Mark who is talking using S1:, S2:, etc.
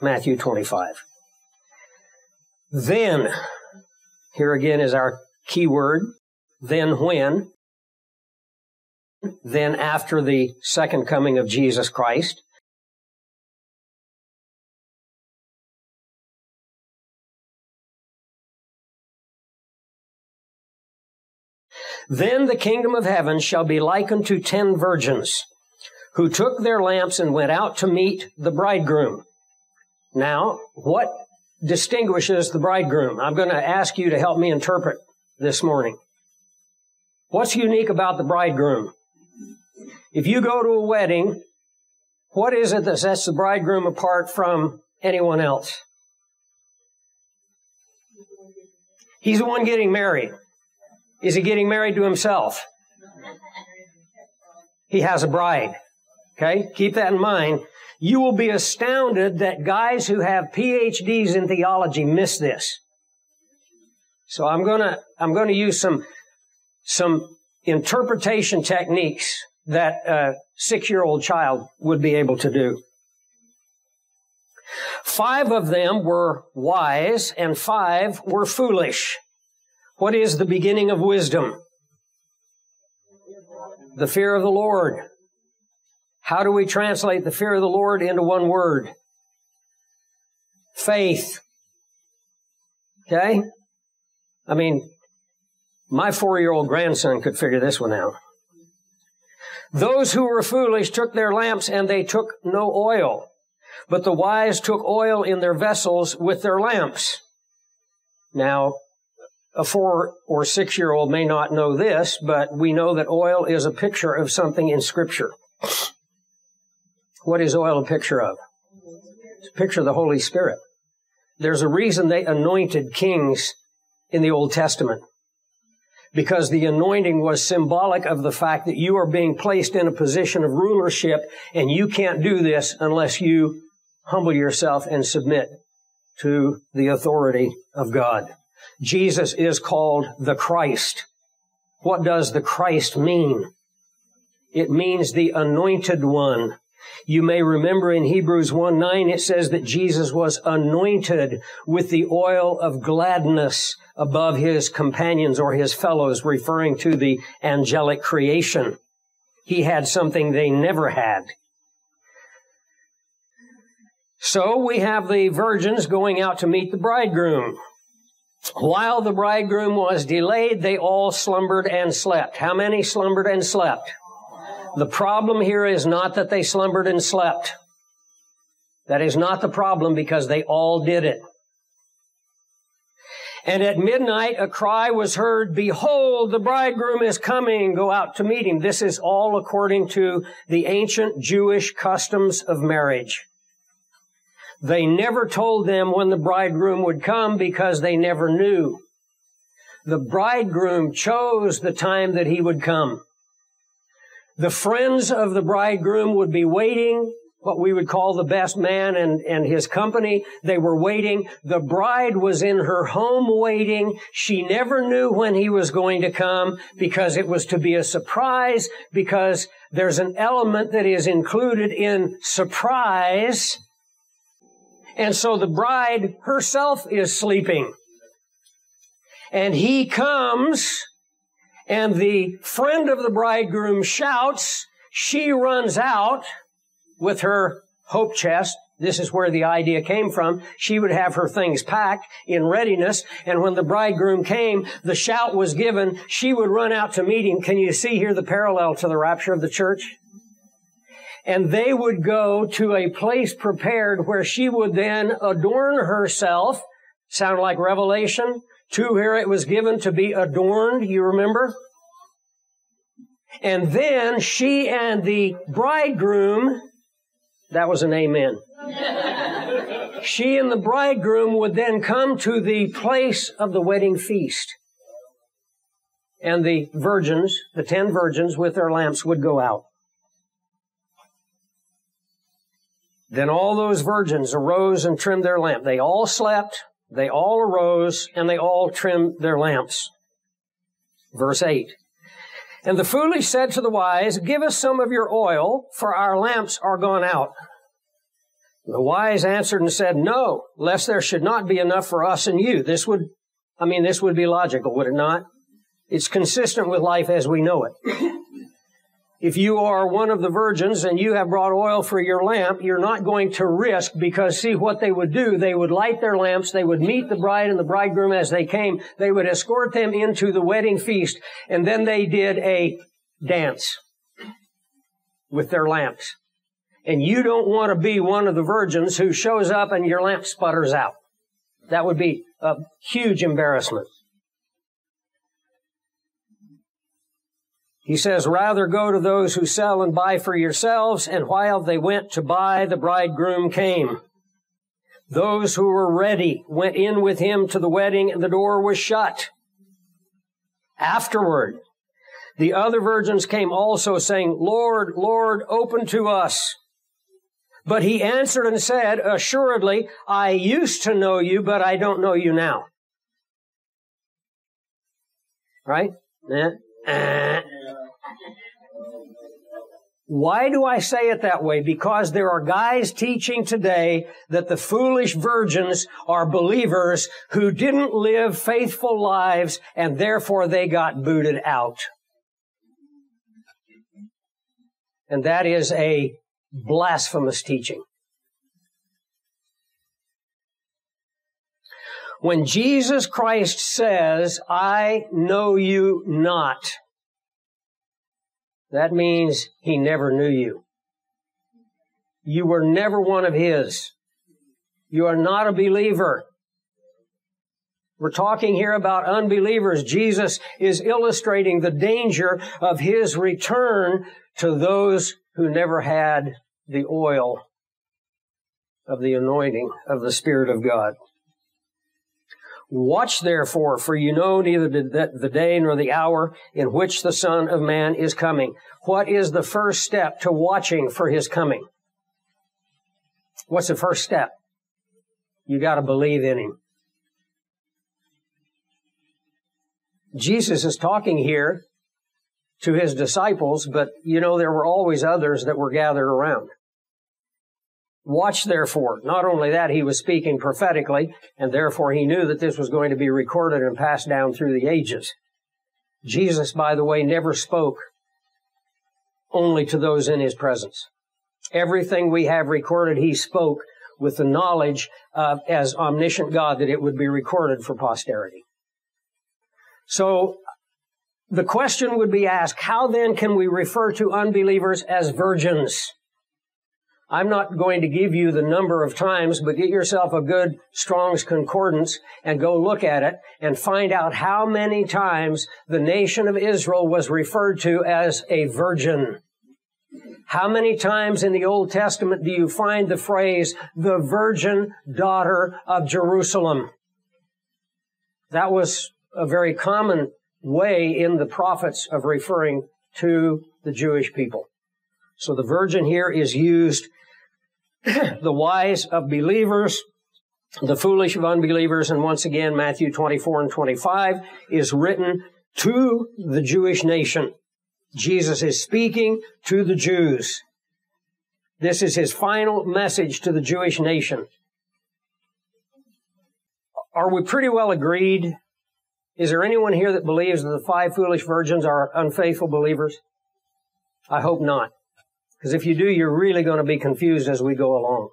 S1: Matthew 25. Then, here again is our key word, then when, then after the second coming of Jesus Christ. Then the kingdom of heaven shall be likened to ten virgins who took their lamps and went out to meet the bridegroom. Now, what distinguishes the bridegroom? I'm going to ask you to help me interpret this morning. What's unique about the bridegroom? If you go to a wedding, what is it that sets the bridegroom apart from anyone else? He's the one getting married. Is he getting married to himself? He has a bride. Okay? Keep that in mind. You will be astounded that guys who have PhDs in theology miss this. So I'm gonna, I'm gonna use some, some interpretation techniques that a six-year-old child would be able to do. Five of them were wise and five were foolish. What is the beginning of wisdom? The fear of the Lord. How do we translate the fear of the Lord into one word? Faith. Okay? I mean, my four year old grandson could figure this one out. Those who were foolish took their lamps and they took no oil, but the wise took oil in their vessels with their lamps. Now, a four or six year old may not know this, but we know that oil is a picture of something in scripture. What is oil a picture of? It's a picture of the Holy Spirit. There's a reason they anointed kings in the Old Testament. Because the anointing was symbolic of the fact that you are being placed in a position of rulership and you can't do this unless you humble yourself and submit to the authority of God. Jesus is called the Christ. What does the Christ mean? It means the anointed one. You may remember in Hebrews 1 9, it says that Jesus was anointed with the oil of gladness above his companions or his fellows, referring to the angelic creation. He had something they never had. So we have the virgins going out to meet the bridegroom. While the bridegroom was delayed, they all slumbered and slept. How many slumbered and slept? The problem here is not that they slumbered and slept. That is not the problem because they all did it. And at midnight a cry was heard, Behold, the bridegroom is coming, go out to meet him. This is all according to the ancient Jewish customs of marriage. They never told them when the bridegroom would come because they never knew. The bridegroom chose the time that he would come. The friends of the bridegroom would be waiting, what we would call the best man and, and his company. They were waiting. The bride was in her home waiting. She never knew when he was going to come because it was to be a surprise because there's an element that is included in surprise and so the bride herself is sleeping. And he comes and the friend of the bridegroom shouts. She runs out with her hope chest. This is where the idea came from. She would have her things packed in readiness. And when the bridegroom came, the shout was given. She would run out to meet him. Can you see here the parallel to the rapture of the church? and they would go to a place prepared where she would then adorn herself. Sound like Revelation? To her it was given to be adorned, you remember? And then she and the bridegroom, that was an amen. she and the bridegroom would then come to the place of the wedding feast. And the virgins, the ten virgins with their lamps would go out. Then all those virgins arose and trimmed their lamp. They all slept, they all arose, and they all trimmed their lamps. Verse 8. And the foolish said to the wise, Give us some of your oil, for our lamps are gone out. The wise answered and said, No, lest there should not be enough for us and you. This would, I mean, this would be logical, would it not? It's consistent with life as we know it. If you are one of the virgins and you have brought oil for your lamp, you're not going to risk because see what they would do. They would light their lamps. They would meet the bride and the bridegroom as they came. They would escort them into the wedding feast. And then they did a dance with their lamps. And you don't want to be one of the virgins who shows up and your lamp sputters out. That would be a huge embarrassment. He says, rather go to those who sell and buy for yourselves. And while they went to buy, the bridegroom came. Those who were ready went in with him to the wedding and the door was shut. Afterward, the other virgins came also saying, Lord, Lord, open to us. But he answered and said, assuredly, I used to know you, but I don't know you now. Right? Eh. Why do I say it that way? Because there are guys teaching today that the foolish virgins are believers who didn't live faithful lives and therefore they got booted out. And that is a blasphemous teaching. When Jesus Christ says, I know you not, that means he never knew you. You were never one of his. You are not a believer. We're talking here about unbelievers. Jesus is illustrating the danger of his return to those who never had the oil of the anointing of the Spirit of God. Watch therefore, for you know neither the day nor the hour in which the Son of Man is coming. What is the first step to watching for his coming? What's the first step? You gotta believe in him. Jesus is talking here to his disciples, but you know, there were always others that were gathered around. Watch therefore. Not only that, he was speaking prophetically, and therefore he knew that this was going to be recorded and passed down through the ages. Jesus, by the way, never spoke only to those in his presence. Everything we have recorded, he spoke with the knowledge uh, as omniscient God that it would be recorded for posterity. So the question would be asked, how then can we refer to unbelievers as virgins? I'm not going to give you the number of times, but get yourself a good Strong's Concordance and go look at it and find out how many times the nation of Israel was referred to as a virgin. How many times in the Old Testament do you find the phrase, the virgin daughter of Jerusalem? That was a very common way in the prophets of referring to the Jewish people. So the virgin here is used the wise of believers, the foolish of unbelievers, and once again, Matthew 24 and 25 is written to the Jewish nation. Jesus is speaking to the Jews. This is his final message to the Jewish nation. Are we pretty well agreed? Is there anyone here that believes that the five foolish virgins are unfaithful believers? I hope not. Because if you do, you're really going to be confused as we go along.